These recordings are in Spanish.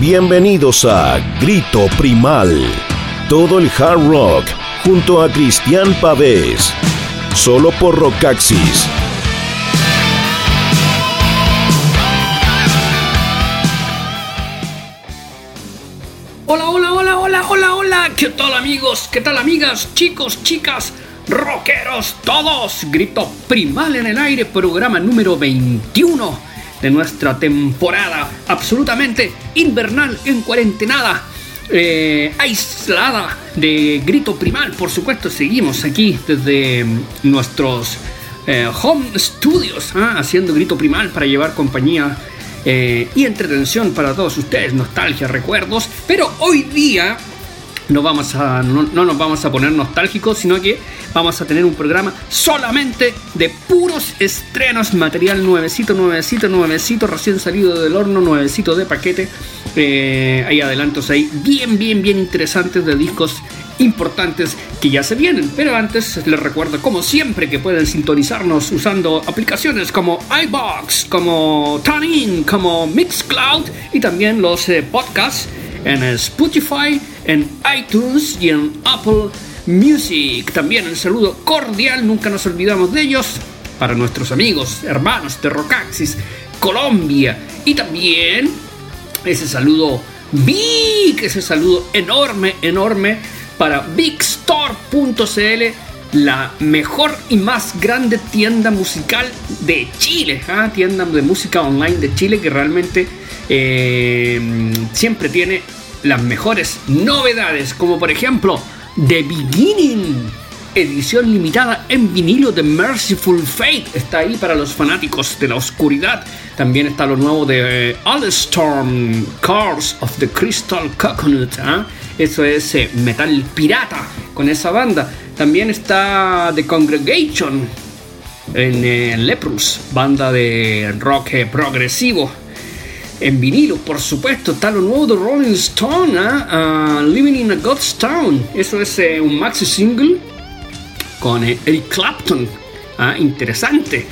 Bienvenidos a Grito Primal. Todo el hard rock junto a Cristian Pavés. Solo por Rockaxis. Hola, hola, hola, hola, hola, hola. ¿Qué tal amigos? ¿Qué tal amigas? Chicos, chicas, rockeros, todos. Grito Primal en el aire, programa número 21 de nuestra temporada absolutamente invernal en cuarentenada. Eh, aislada de grito primal, por supuesto, seguimos aquí desde nuestros eh, home studios, ¿ah? haciendo grito primal para llevar compañía eh, y entretención para todos ustedes, nostalgia, recuerdos, pero hoy día no, vamos a, no, nos vamos a poner nostálgicos, sino que vamos a tener un programa solamente de puros estrenos, material nuevecito, nuevecito, nuevecito, recién salido del horno, nuevecito de paquete. Eh, hay adelantos ahí bien, bien, bien interesantes de discos importantes que ya se vienen. Pero antes les recuerdo, como siempre, que pueden sintonizarnos usando aplicaciones como iBox, como TuneIn, como Mixcloud y también los eh, podcasts en Spotify, en iTunes y en Apple Music. También el saludo cordial, nunca nos olvidamos de ellos, para nuestros amigos, hermanos de Rockaxis, Colombia. Y también ese saludo big, ese saludo enorme, enorme para bigstore.cl la mejor y más grande tienda musical de Chile, ¿ah? tienda de música online de Chile que realmente eh, siempre tiene las mejores novedades, como por ejemplo The Beginning, edición limitada en vinilo de Merciful Fate. Está ahí para los fanáticos de la oscuridad. También está lo nuevo de All Storm Cars of the Crystal Coconut. ¿ah? Eso es eh, metal pirata con esa banda. También está The Congregation en eh, Leprus, banda de rock eh, progresivo en vinilo, por supuesto, está lo nuevo de Rolling Stone, ¿eh? Living in a God's Town. Eso es eh, un maxi single con eh, Eric Clapton. ¿ah? Interesante.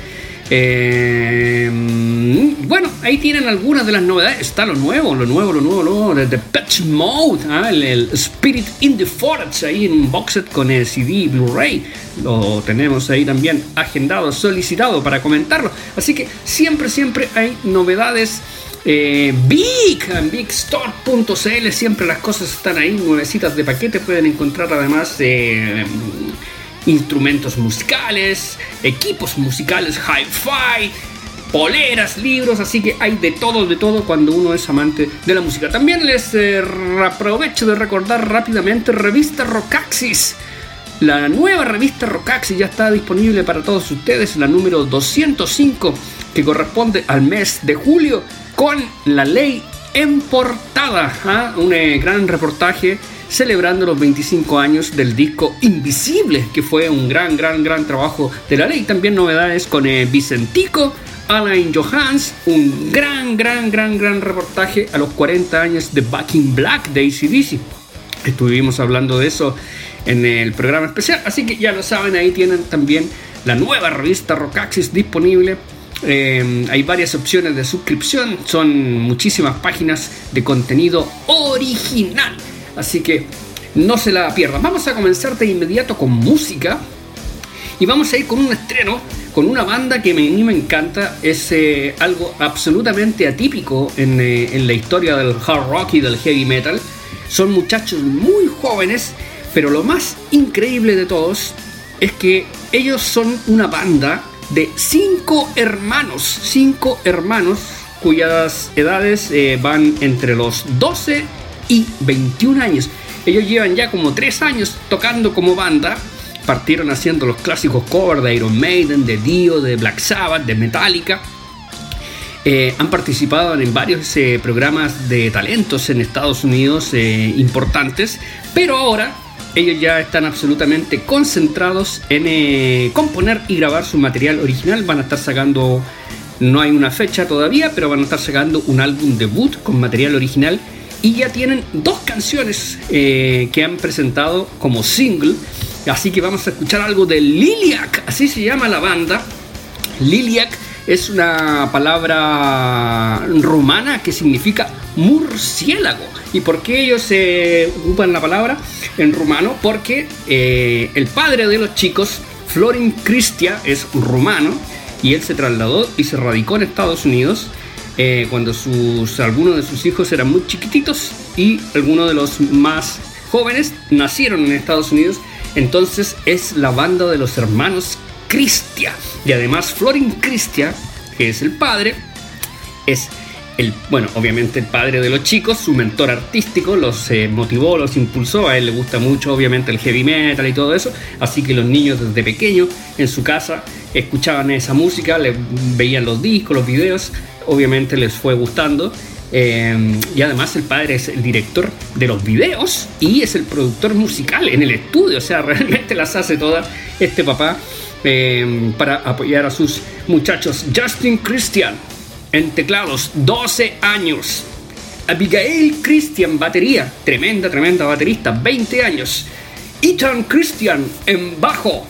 Mm, bueno, ahí tienen algunas de las novedades. Está lo nuevo, lo nuevo, lo nuevo, lo nuevo de The Patch Mode, ¿ah? el, Spirit in the Forest, ahí en un box set con el CD Blu-ray. Lo tenemos ahí también agendado, solicitado para comentarlo. Así que siempre, siempre hay novedades eh, Big, en bigstore.cl, siempre las cosas están ahí, nuevecitas de paquete, pueden encontrar además eh, instrumentos musicales, equipos musicales, hi-fi, poleras, libros, así que hay de todo, de todo cuando uno es amante de la música. También les eh, aprovecho de recordar rápidamente revista Rockaxis. La nueva revista Rockaxis ya está disponible para todos ustedes, la número 205, que corresponde al mes de julio con la ley en portada. ¿ah? Un eh, gran reportaje celebrando los 25 años del disco Invisible, que fue un gran, gran, gran trabajo de la ley. También novedades con eh, Vicentico, Alain Johans, un gran, gran, gran, gran reportaje a los 40 años de Back in Black de ACDC. Estuvimos hablando de eso en el programa especial, así que ya lo saben, ahí tienen también la nueva revista Rockaxis disponible eh, hay varias opciones de suscripción, son muchísimas páginas de contenido original. Así que no se la pierdan. Vamos a comenzar de inmediato con música. Y vamos a ir con un estreno, con una banda que a mí me encanta. Es eh, algo absolutamente atípico eh, en la historia del hard rock y del heavy metal. Son muchachos muy jóvenes, pero lo más increíble de todos es que ellos son una banda de cinco hermanos, cinco hermanos cuyas edades eh, van entre los 12 y 21 años. Ellos llevan ya como 3 años tocando como banda. Partieron haciendo los clásicos covers de Iron Maiden, de Dio, de Black Sabbath, de Metallica. Eh, han participado en varios eh, programas de talentos en Estados Unidos importantes, pero ahora ellos ya están absolutamente concentrados en eh, componer y grabar su material original. Van a estar sacando, no hay una fecha todavía, pero van a estar sacando un álbum debut con material original. Y ya tienen dos canciones eh, que han presentado como single. Así que vamos a escuchar algo de Liliac, así se llama la banda. Liliac es una palabra rumana que significa murciélago. ¿Y por qué ellos se ocupan la palabra en rumano? Porque eh, el padre de los chicos, Florin Cristia, es rumano y él se trasladó y se radicó en Estados Unidos eh, cuando sus, algunos de sus hijos eran muy chiquititos y algunos de los más jóvenes nacieron en Estados Unidos. Entonces es la banda de los hermanos Cristia. Y además Florin Cristia, que es el padre, es el, bueno, obviamente el padre de los chicos, su mentor artístico, los eh, motivó, los impulsó, a él le gusta mucho obviamente el heavy metal y todo eso, así que los niños desde pequeños en su casa escuchaban esa música, le, veían los discos, los videos, obviamente les fue gustando. Eh, y además el padre es el director de los videos y es el productor musical en el estudio, o sea, realmente las hace todas este papá eh, para apoyar a sus muchachos. Justin Christian en teclados, 12 años. Abigail Christian, batería, tremenda, tremenda baterista, 20 años. Ethan Christian en bajo,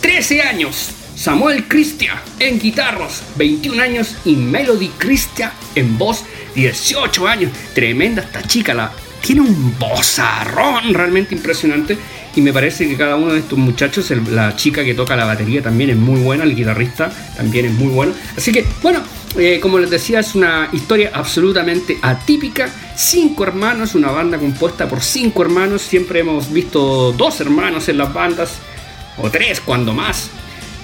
13 años. Samuel Christian en guitarras, 21 años. Y Melody Christian en voz, 18 años. Tremenda esta chica, la, tiene un vozarrón realmente impresionante. Y me parece que cada uno de estos muchachos, la chica que toca la batería también es muy buena, el guitarrista también es muy bueno. Así que, bueno, eh, como les decía, es una historia absolutamente atípica. Cinco hermanos, una banda compuesta por cinco hermanos. Siempre hemos visto dos hermanos en las bandas, o tres cuando más.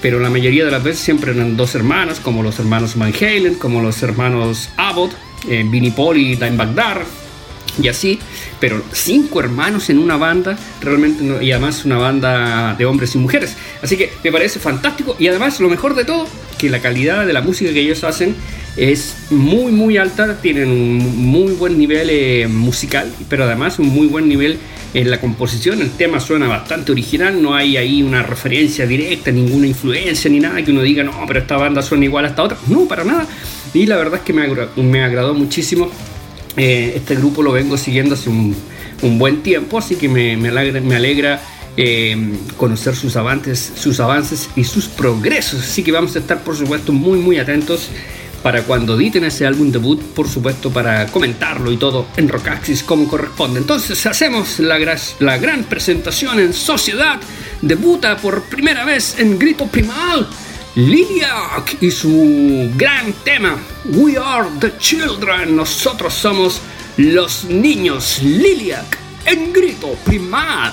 Pero la mayoría de las veces siempre eran dos hermanos, como los hermanos Van Halen, como los hermanos Abbott, eh, Vinnie Paul y Dimebag Darr y así, pero cinco hermanos en una banda, realmente, y además una banda de hombres y mujeres. Así que me parece fantástico y además lo mejor de todo, que la calidad de la música que ellos hacen es muy muy alta, tienen un muy buen nivel eh, musical, pero además un muy buen nivel en la composición, el tema suena bastante original, no hay ahí una referencia directa, ninguna influencia ni nada que uno diga, no, pero esta banda suena igual a esta otra, no, para nada. Y la verdad es que me, me agradó muchísimo eh, este grupo lo vengo siguiendo hace un, buen tiempo, así que me, alegra, eh, conocer sus avances, sus avances y sus progresos. Así que vamos a estar, por supuesto, muy, muy atentos para cuando editen ese álbum debut, por supuesto, para comentarlo y todo en Rockaxis como corresponde. Entonces, hacemos la, la gran presentación en Sociedad. Debuta por primera vez en Grito Primal Liliac y su gran tema We Are the Children, nosotros somos los niños Liliac en grito primal.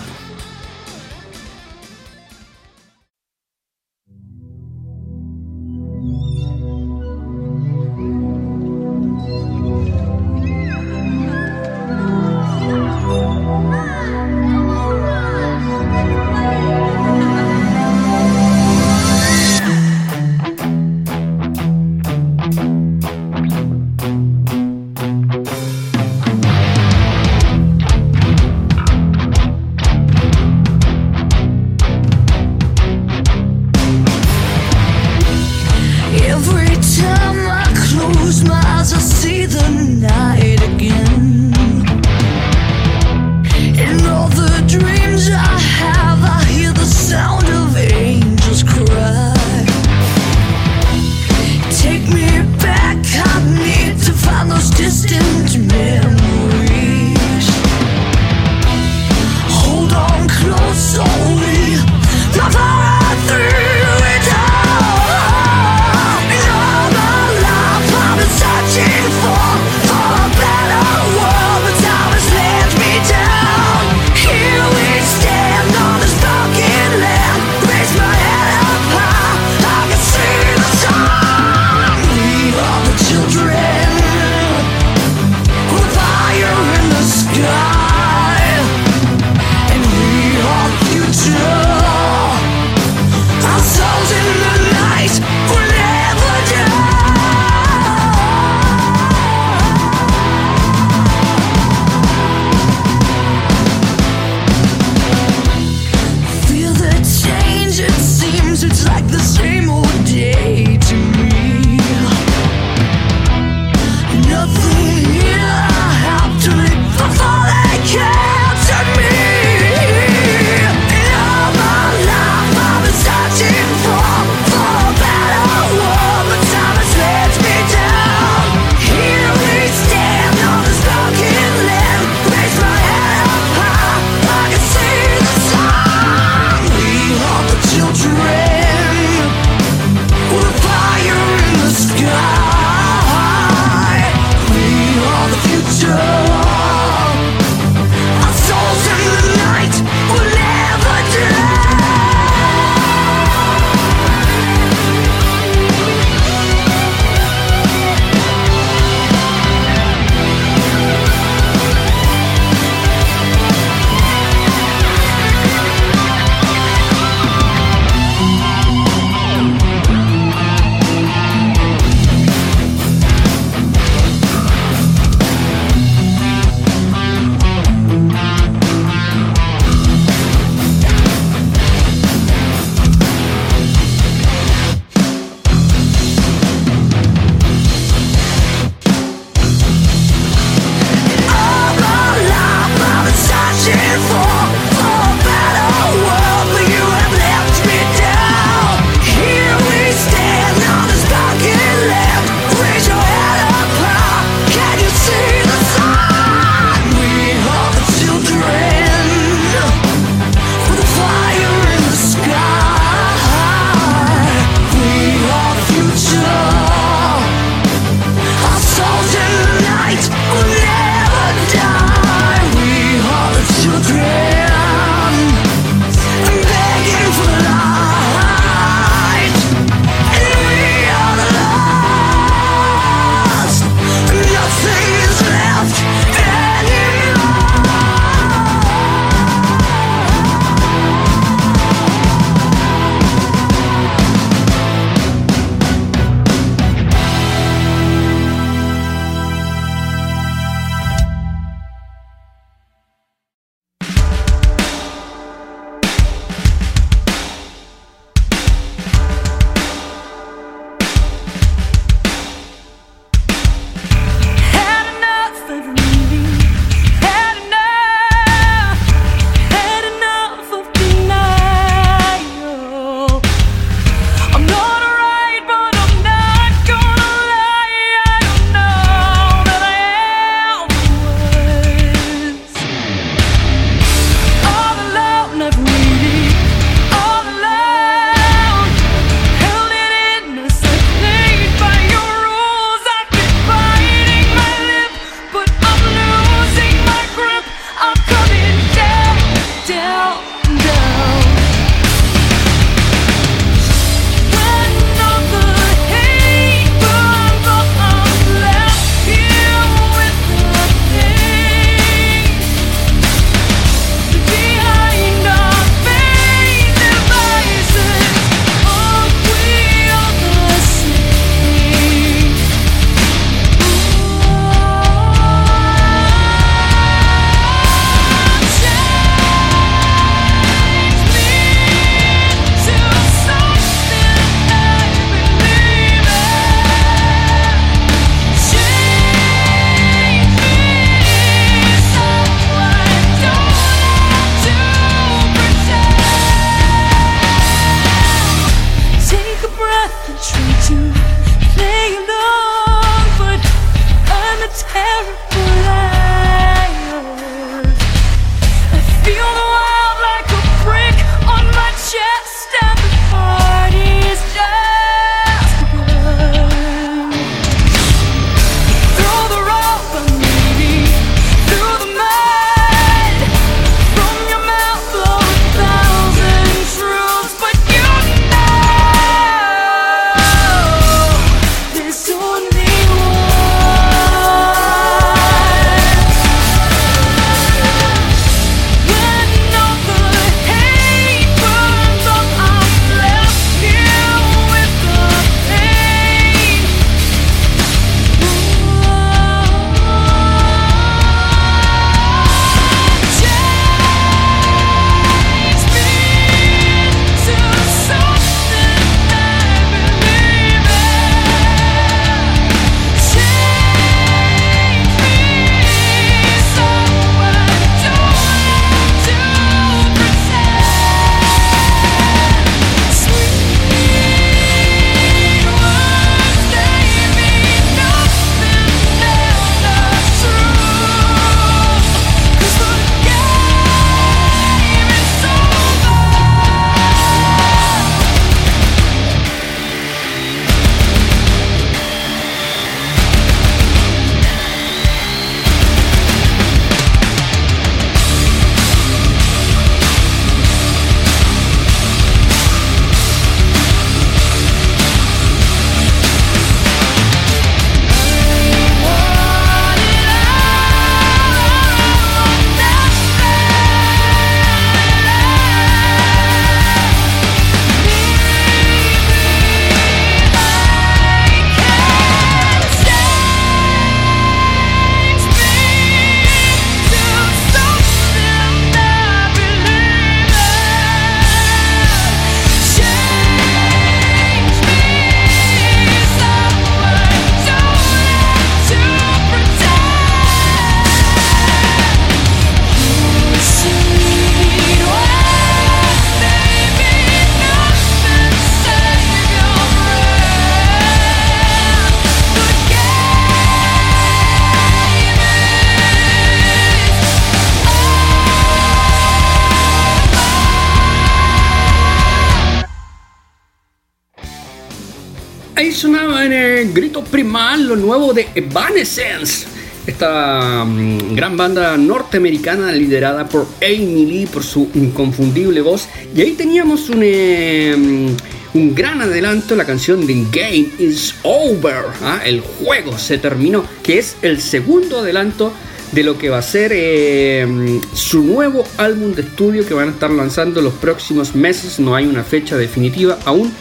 Primal lo nuevo de Evanescence. Esta mm, gran banda norteamericana liderada por Amy Lee por su inconfundible voz. Y ahí teníamos un, eh, mm, un gran adelanto, la canción The Game is Over. ¿ah? El juego se terminó, que es el segundo adelanto de lo que va a ser eh, mm, su nuevo álbum de estudio que van a estar lanzando los próximos meses. No hay una fecha definitiva aún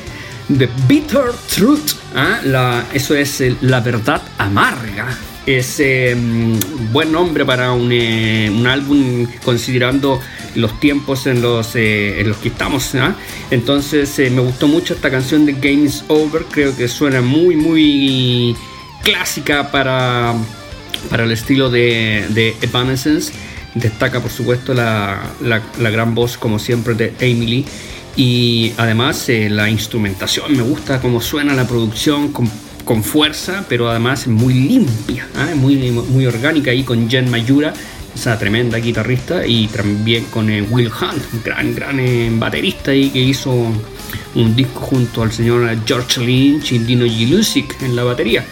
The Bitter Truth, ¿ah? la, eso es la verdad amarga. Es em, buen nombre para un, eh, un, álbum considerando los tiempos en los, eh, en los que estamos. ¿ah? Entonces eh, me gustó mucho esta canción de Games Over, creo que suena muy muy clásica para, para el estilo de, de Evanescence. Destaca por supuesto la, la, la gran voz como siempre de Emily y además eh, la instrumentación, me gusta cómo suena la producción con, con fuerza, pero además muy limpia, ¿eh? muy, muy orgánica ahí con Jen Mayura, esa tremenda guitarrista, y también con eh, Will Hunt, un gran, gran baterista ahí que hizo un disco junto al señor George Lynch y Dino Gilusic en la batería.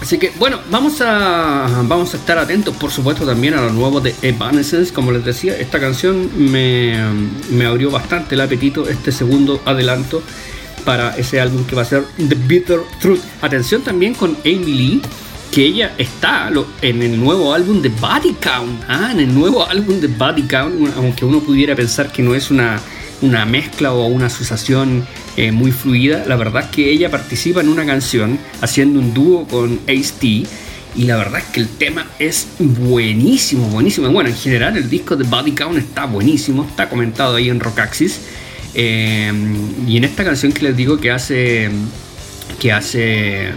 Así que bueno, vamos a, vamos a estar atentos por supuesto también a lo nuevo de Evanescence. Como les decía, esta canción me, abrió bastante el apetito, este segundo adelanto para ese álbum que va a ser The Bitter Truth. Atención también con Amy Lee, que ella está en el nuevo álbum de Body Count. Ah, en el nuevo álbum de Body Count, aunque uno pudiera pensar que no es una, una mezcla o una asociación eh, muy fluida. La verdad que ella participa en una canción haciendo un dúo con Ace-T y la verdad es que el tema es buenísimo, buenísimo. Bueno, en general el disco de Body Count está buenísimo, está comentado ahí en Rockaxis. Eh, y en esta canción que les digo que hace que hace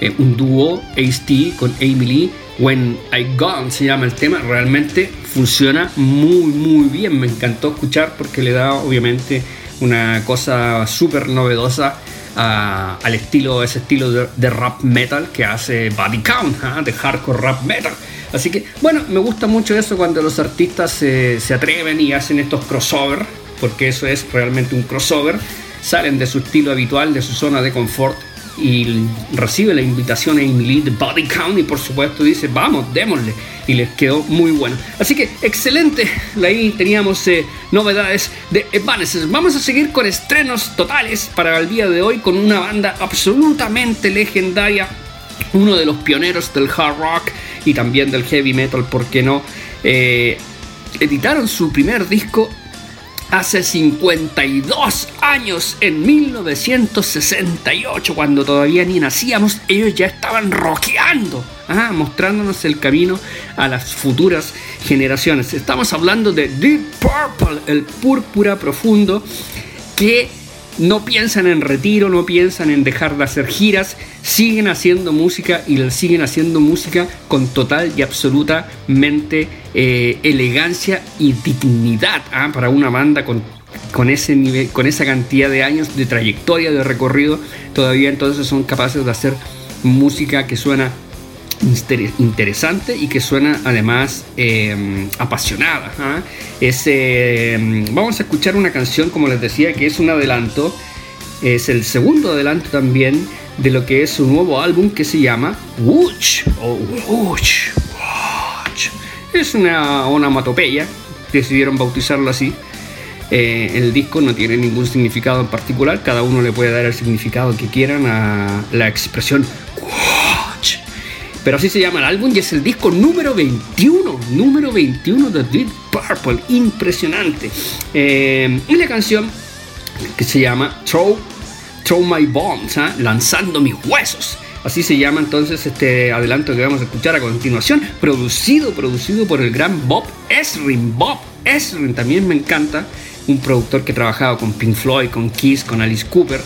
eh, un dúo Ace-T con Emily When I Gone se llama el tema, realmente funciona muy muy bien, me encantó escuchar porque le da obviamente una cosa súper novedosa al estilo, ese estilo de, rap metal que hace Body Count, ¿ah? de hardcore rap metal. Así que, bueno, me gusta mucho eso cuando los artistas se, se atreven y hacen estos crossover, porque eso es realmente un crossover. Salen de su estilo habitual, de su zona de confort y recibe la invitación a Emily de Body Count y por supuesto dice vamos, démosle y les quedó muy bueno. Así que excelente, ahí teníamos eh, novedades de Evanescence. Vamos a seguir con estrenos totales para el día de hoy con una banda absolutamente legendaria, uno de los pioneros del hard rock y también del heavy metal, ¿por qué no? Eh, editaron su primer disco hace 52 años, en 1968, cuando todavía ni nacíamos, ellos ya estaban rockeando, ¿ah? mostrándonos el camino a las futuras generaciones. Estamos hablando de Deep Purple, el púrpura profundo, que no piensan en retiro, no piensan en dejar de hacer giras, siguen haciendo música y siguen haciendo música con total y absolutamente eh, elegancia y dignidad ¿ah? para una banda con, con, ese nivel, con esa cantidad de años de trayectoria, de recorrido, todavía entonces son capaces de hacer música que suena interesante y que suena además em, apasionada. ¿ah? Em, vamos a escuchar una canción, como les decía, que es un adelanto, es el segundo adelanto también de lo que es su nuevo álbum que se llama Wooch o Es una onomatopeya, decidieron bautizarlo así. Eh, el disco no tiene ningún significado en particular, cada uno le puede dar el significado que quieran a la expresión pero así se llama el álbum y es el disco número 21, número 21 de Deep Purple, impresionante. Eh, y la canción que se llama Throw, Throw My Bombs, ¿ah? lanzando mis huesos. Así se llama entonces este adelanto que vamos a escuchar a continuación, producido, producido por el gran Bob Esrin. Bob Esrin también me encanta, un productor que ha trabajado con Pink Floyd, con Kiss, con Alice Cooper,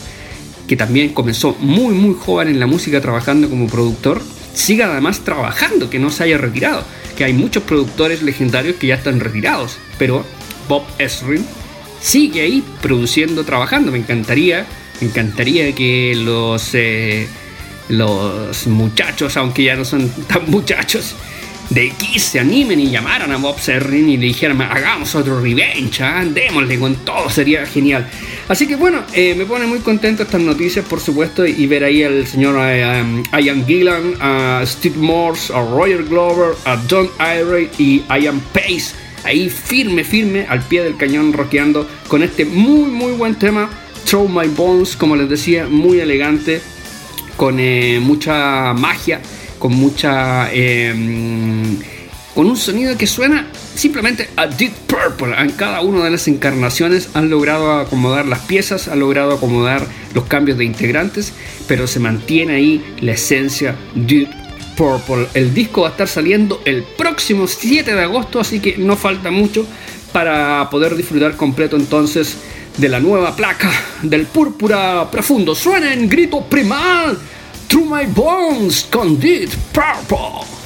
que también comenzó muy muy joven en la música trabajando como productor siga además trabajando, que no se haya retirado. Que hay muchos productores legendarios que ya están retirados, pero Bob Esrin sigue ahí produciendo, trabajando. Me encantaría, me encantaría que los, eh, los muchachos, aunque ya no son tan muchachos, de Kiss se animen y llamaran a Bob Serrin y le dijeran, hagamos otro revenge, ¿ah? démosle con todo, sería genial. Así que bueno, eh, me pone muy contento estas noticias, por supuesto, y ver ahí al señor eh, um, Ian Gillan, a Steve Morse, a Roger Glover, a Don Irie y Ian Pace, ahí firme, firme, al pie del cañón, rockeando con este muy, muy buen tema, Throw My Bones, como les decía, muy elegante, con eh, mucha magia con mucha... Em, con un sonido que suena simplemente a Deep Purple. En cada una de las encarnaciones han logrado acomodar las piezas, han logrado acomodar los cambios de integrantes, pero se mantiene ahí la esencia Deep Purple. El disco va a estar saliendo el próximo 7 de agosto, así que no falta mucho para poder disfrutar completo entonces de la nueva placa del púrpura profundo. Suena en grito primal Through My Bones con Deep Purple.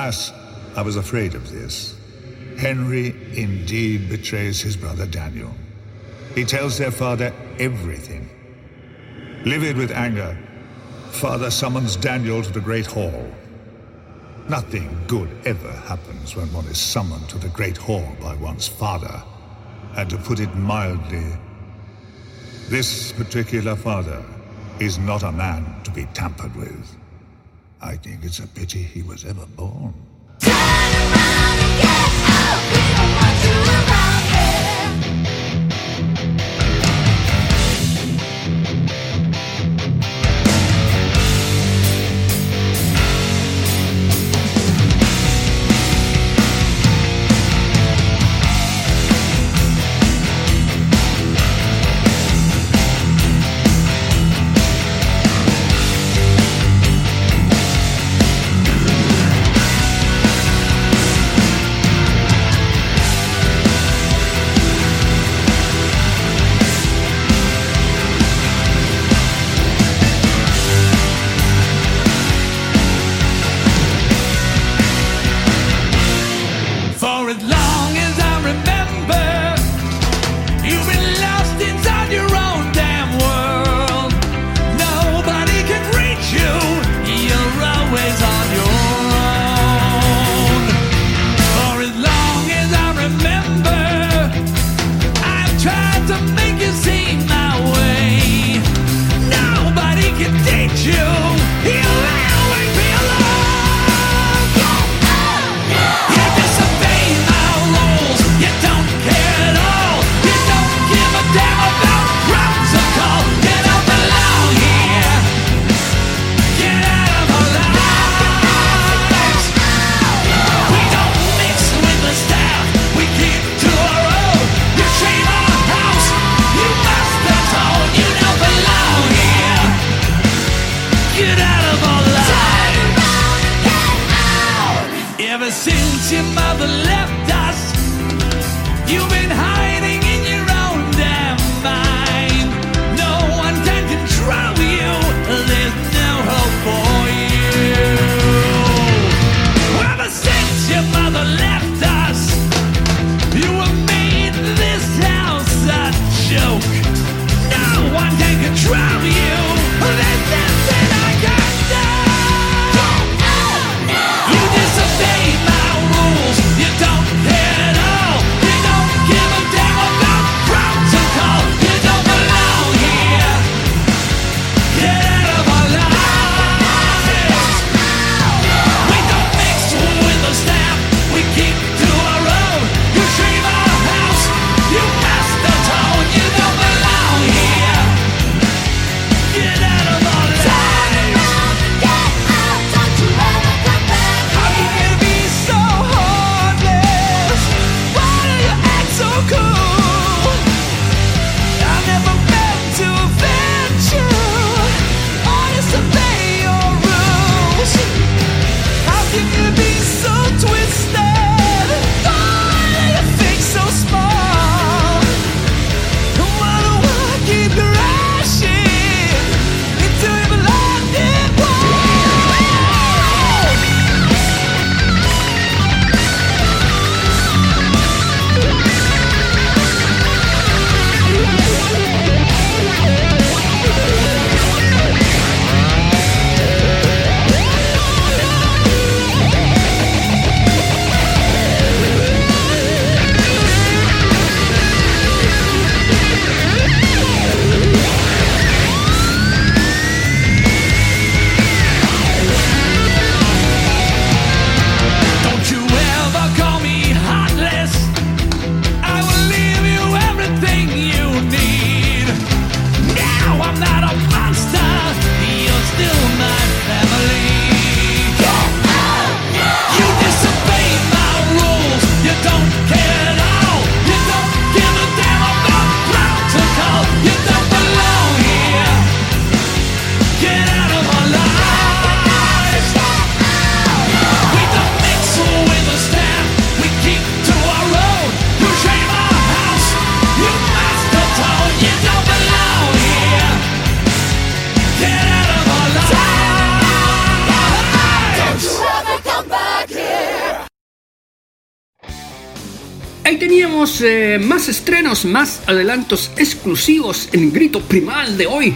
Alas, I was afraid of this. Henry indeed betrays his brother Daniel. He tells their father everything. Livid with anger, father summons Daniel to the Great Hall. Nothing good ever happens when one is summoned to the Great Hall by one's father. And to put it mildly, this particular father is not a man to be tampered with. I think it's a pity he was ever born. Turn around and get out. Más estrenos, más adelantos exclusivos en Grito Primal de hoy.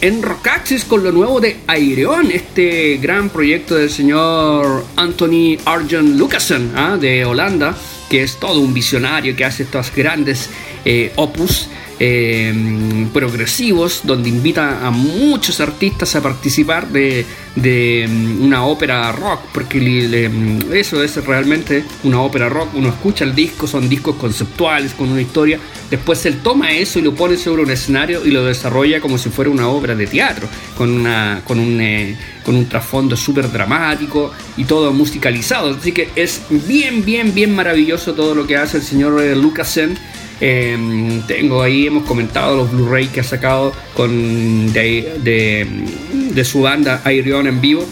En Rock Access con lo nuevo de Aireon, este gran proyecto del señor Anthony Arjen Lucassen ¿ah? de Holanda, que es todo un visionario que hace estos grandes eh, opus eh, progresivos, donde invita a muchos artistas a participar de, de, mm, una ópera rock, porque le- le- mm, eso es realmente una ópera rock. Uno escucha el disco, son discos conceptuales con una historia. Después él toma eso y lo pone sobre un escenario y lo desarrolla como si fuera una obra de teatro, con, una, con un, eh, con un trasfondo súper dramático y todo musicalizado. Así que es bien, bien, bien maravilloso todo lo que hace el señor eh, Lucasen. Eh, tengo ahí, hemos comentado los Blu-ray que ha sacado con de, de- su banda Airion en vivo.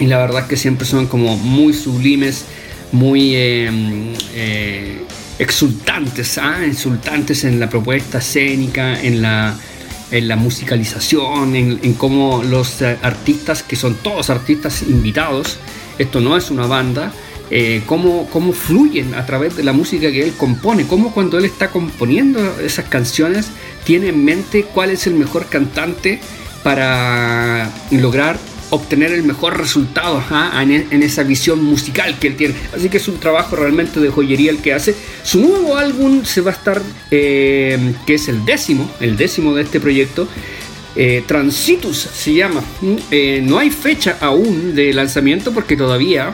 Y la verdad que siempre son como muy sublimes, muy eh, eh, exultantes, ¿ah? exultantes en la propuesta escénica, en la, en la musicalización, en, en cómo los eh, artistas, que son todos artistas invitados, esto no es una banda, eh, cómo, cómo fluyen a través de la música que él compone, cómo cuando él está componiendo esas canciones tiene en mente cuál es el mejor cantante para lograr obtener el mejor resultado en, e- en esa visión musical que él tiene. Así que es un trabajo realmente de joyería el que hace. Su nuevo álbum se va a estar, eh, que es el décimo, el décimo de este proyecto. eh, Transitus se llama. Mm, no hay fecha aún de lanzamiento porque todavía,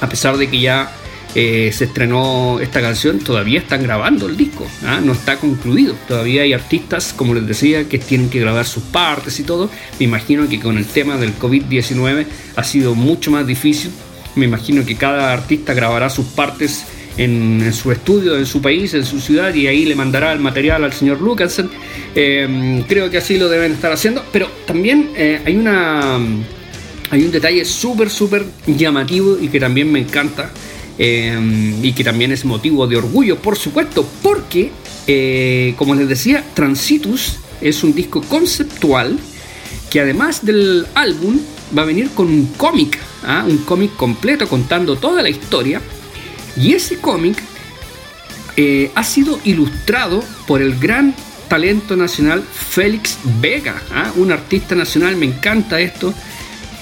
a pesar de que ya eh, se estrenó esta canción, todavía están grabando el disco, ¿ah? no está concluido. Todavía hay artistas, como les decía, que tienen que grabar sus partes y todo. Me imagino que con el tema del COVID-19 ha sido mucho más difícil. Me imagino que cada artista grabará sus partes en, su estudio, en su país, en su ciudad, y ahí le mandará el material al señor Lucasen. Eh, creo que así lo deben estar haciendo, pero también eh, hay una hay un detalle súper, súper llamativo y que también me encanta eh, y que también es motivo de orgullo, por supuesto, porque, eh, como les decía, Transitus es un disco conceptual que además del álbum va a venir con un cómic, ¿ah? un cómic completo contando toda la historia. Y ese cómic eh, ha sido ilustrado por el gran talento nacional Félix Vega, ¿ah? un artista nacional, me encanta esto,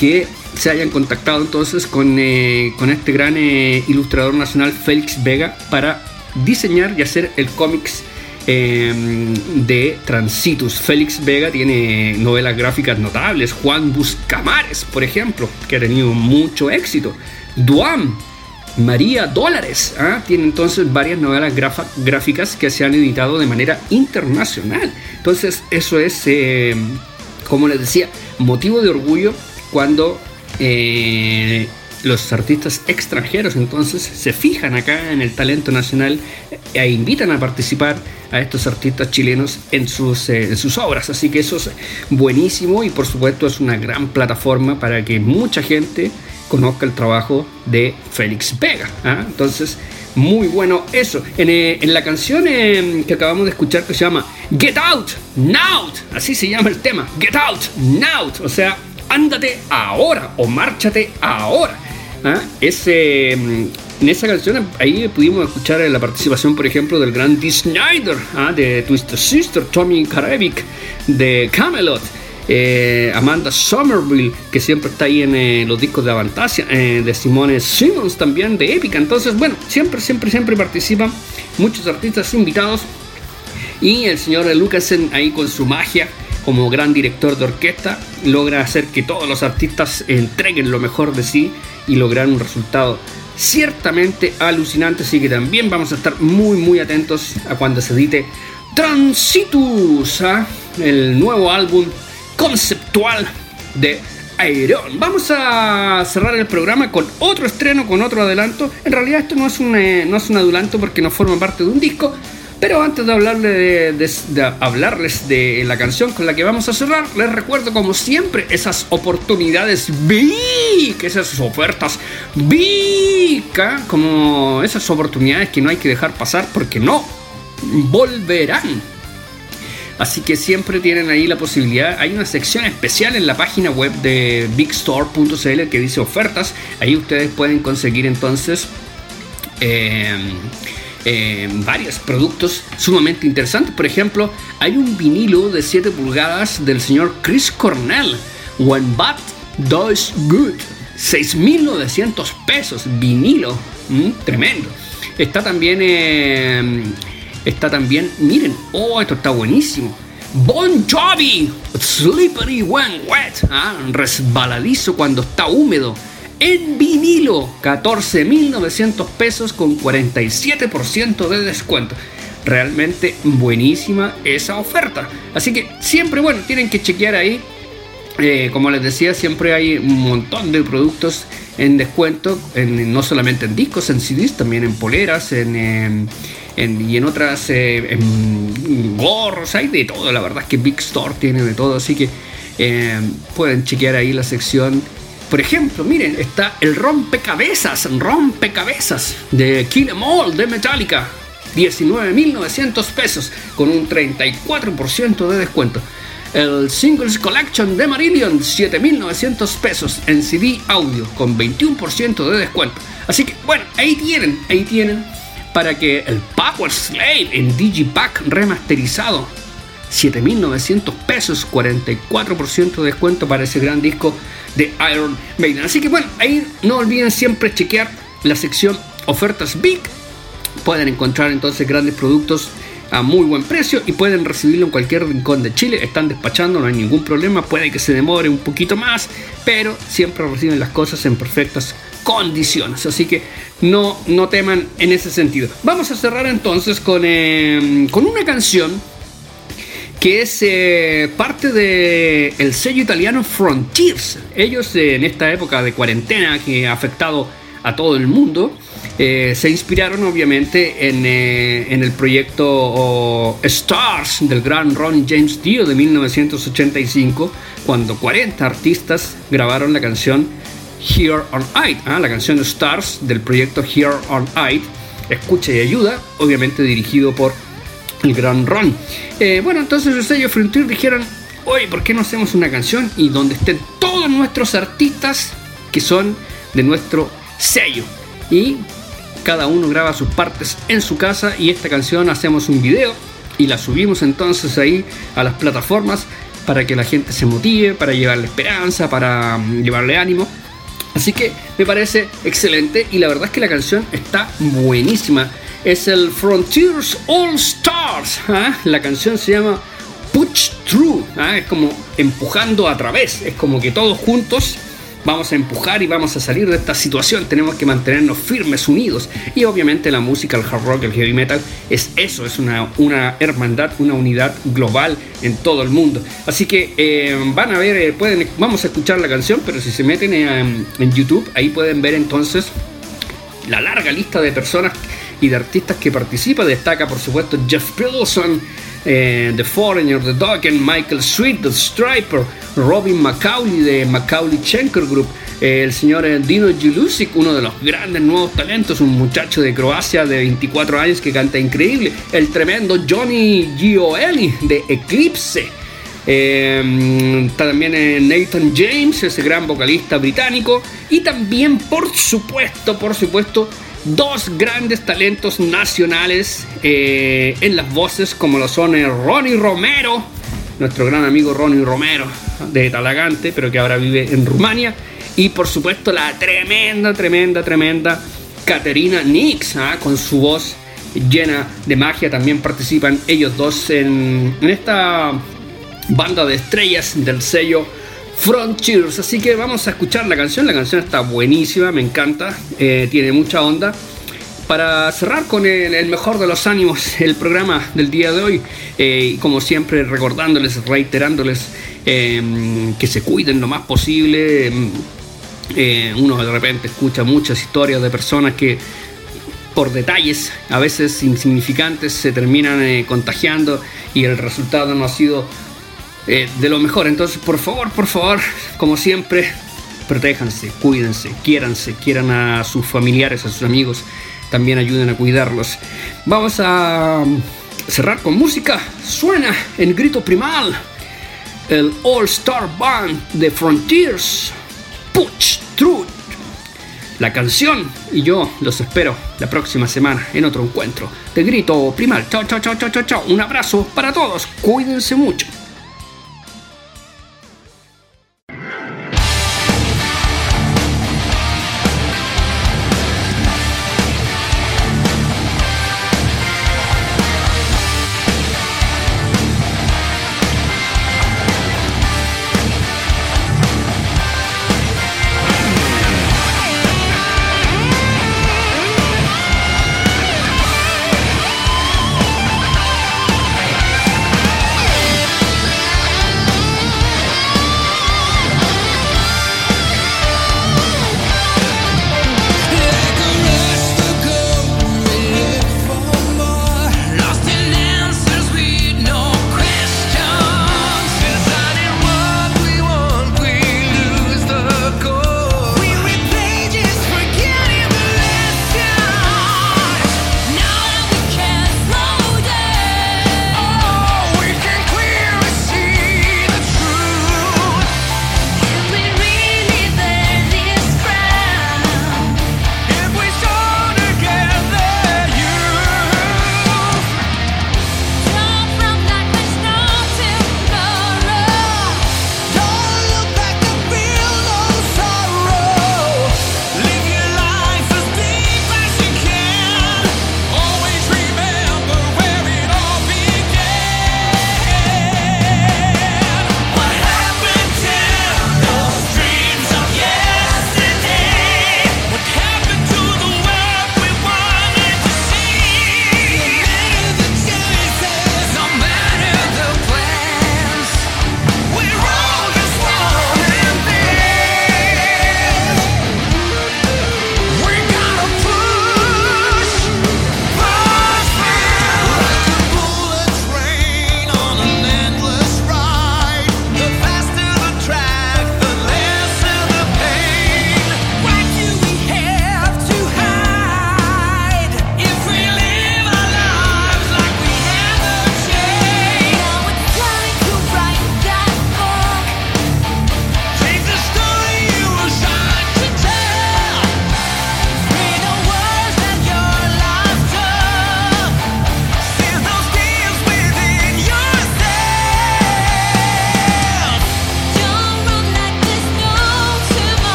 que se hayan contactado entonces con, eh, con este gran eh, ilustrador nacional Félix Vega para diseñar y hacer el cómics eh, de Transitus. Félix Vega tiene novelas gráficas notables, Juan Buscamares, por ejemplo, que ha tenido mucho éxito, Duam, María Dólares. ¿ah? Tiene entonces varias novelas gráficas que se han editado de manera internacional. Entonces eso es, eh, como les decía, motivo de orgullo cuando eh, los artistas extranjeros entonces se fijan acá en el talento nacional e invitan a participar a estos artistas chilenos en sus, eh, en sus obras. Así que eso es buenísimo y por supuesto es una gran plataforma para que mucha gente conozca el trabajo de Félix Vega. ¿ah? Entonces, muy bueno eso. En, eh, en la canción eh, que acabamos de escuchar que se llama Get Out Now, así se llama el tema, Get Out Now, o sea, ándate ahora o márchate ahora. ¿ah? Ese, mm, en esa canción ahí pudimos escuchar la participación, por ejemplo, del gran Snyder, ¿ah? de Twisted Sister, Tommy Karevic, de Camelot. eh, Amanda Somerville, que siempre está ahí en eh, los discos de Avantasia, eh, de Simone Simmons también, de Épica. Entonces, bueno, siempre, siempre, siempre participan muchos artistas invitados. Y el señor Lucasen ahí con su magia como gran director de orquesta logra hacer que todos los artistas entreguen lo mejor de sí y lograr un resultado ciertamente alucinante. Así que también vamos a estar muy muy atentos a cuando se edite Transitus, ¿ah? el nuevo álbum conceptual de Aeron. Vamos a cerrar el programa con otro estreno, con otro adelanto. En realidad esto no es un, eh, no es un adelanto porque no forma parte de un disco. Pero antes de, hablarle de, de- de hablarles de la canción con la que vamos a cerrar, les recuerdo como siempre esas oportunidades big, esas ofertas ¿ah? como esas oportunidades que no hay que dejar pasar porque no volverán. Así que siempre tienen ahí la posibilidad. Hay una sección especial en la página web de bigstore.cl que dice ofertas. Ahí ustedes pueden conseguir entonces eh, eh, varios productos sumamente interesantes. Por ejemplo, hay un vinilo de 7 pulgadas del señor Chris Cornell, When Bad Does Good, 6.900 pesos, vinilo, mm, tremendo. Está también, eh, está también, miren, oh, esto está buenísimo. Bon Jovi, Slippery When Wet, ah, resbaladizo cuando está húmedo. En vinilo, 14.900 pesos con 47% de descuento. Realmente buenísima esa oferta. Así que siempre, bueno, tienen que chequear ahí. Eh, como les decía, siempre hay un montón de productos en descuento, en- no solamente en discos, en CDs, también en poleras, en, em, en- y en otras eh, en gorros, hay de todo. La verdad es que Big Store tiene de todo, así que eh, pueden chequear ahí la sección. Por ejemplo, miren, está el rompecabezas, rompecabezas de Kill 'Em All de Metallica. 19.900 pesos con un 34% de descuento. El Singles Collection de Marillion, 7.900 pesos en CD audio con 21% de descuento. Así que, bueno, ahí tienen, ahí tienen para que el Power Slave en Digipack remasterizado, 7.900 pesos, 44% de descuento para ese gran disco de Iron Maiden. Así que, bueno, ahí no olviden siempre chequear la sección ofertas Big pueden encontrar entonces grandes productos a muy buen precio y pueden recibirlo en cualquier rincón de Chile. Están despachando, no hay ningún problema. Puede que se demore un poquito más, pero siempre reciben las cosas en perfectas condiciones. Así que no, no teman en ese sentido. Vamos a cerrar entonces con, eh, con una canción que es eh, parte del el sello italiano Frontiers. Ellos eh, en esta época de cuarentena que ha afectado a todo el mundo, eh, se inspiraron obviamente en, en el proyecto oh, Stars del gran Ronnie James Dio de 1985, cuando 40 artistas grabaron la canción Here on It, ah, la canción Stars del proyecto Here on It, Escucha y Ayuda, obviamente dirigido por el gran Ron. Eh, bueno, entonces el sello Frontier dijeron, oye, ¿por qué no hacemos una canción y donde estén todos nuestros artistas que son de nuestro sello? Y cada uno graba sus partes en su casa y esta canción hacemos un video y la subimos entonces ahí a las plataformas para que la gente se motive, para llevarle esperanza, para mm, llevarle ánimo. Así que me parece excelente y la verdad es que la canción está buenísima. Es el Frontiers All Stars. ¿ah? La canción se llama Push Through. ¿ah? Es como empujando a través. Es como que todos juntos vamos a empujar y vamos a salir de esta situación. Tenemos que mantenernos firmes, unidos. Y obviamente la música, el hard rock, el heavy metal es eso, es una, una hermandad, una unidad global en todo el mundo. Así que eh, van a ver, eh, pueden, vamos a escuchar la canción, pero si se meten en, en YouTube, ahí pueden ver entonces la larga lista de personas y de artistas que participan. Destaca, por supuesto, Jeff Pilson, eh, The Foreigner, The Dokken, Michael Sweet, The Striper, Robin Macaulay de Macaulay Schenker Group, eh, el señor eh, Dino Julusic, uno de los grandes nuevos talentos, un muchacho de Croacia de 24 años que canta increíble, el tremendo Johnny Gioeli de Eclipse. Está también Nathan James, ese gran vocalista británico. Y también, por supuesto, por supuesto, dos grandes talentos nacionales eh, en las voces, como lo son eh, Ronnie Romero, nuestro gran amigo Ronnie Romero de Talagante, pero que ahora vive en Rumania. Y por supuesto, la tremenda, tremenda, tremenda Caterina Nix, ¿ah? con su voz llena de magia. También participan ellos dos en, en esta banda de estrellas del sello Frontiers. Así que vamos a escuchar la canción. La canción está buenísima, me encanta, eh, tiene mucha onda. Para cerrar con el, mejor de los ánimos, el programa del día de hoy, eh, como siempre recordándoles, reiterándoles eh, que se cuiden lo más posible. Eh, uno de repente escucha muchas historias de personas que por detalles, a veces insignificantes, se terminan contagiando y el resultado no ha sido eh, de lo mejor. Entonces, por favor, por favor, como siempre, protéjanse, cuídense, quiéranse, quieran a sus familiares, a sus amigos, también ayuden a cuidarlos. Vamos a cerrar con música. Suena en grito primal el All Star Band de Frontiers, Push Through. la canción. Y yo los espero la próxima semana en otro encuentro de Grito Primal. Chao, chao, chao, chao, chao. Un abrazo para todos. Cuídense mucho.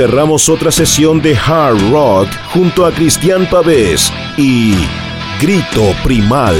Cerramos otra sesión de Hard Rock junto a Cristian Pavés y Grito Primal.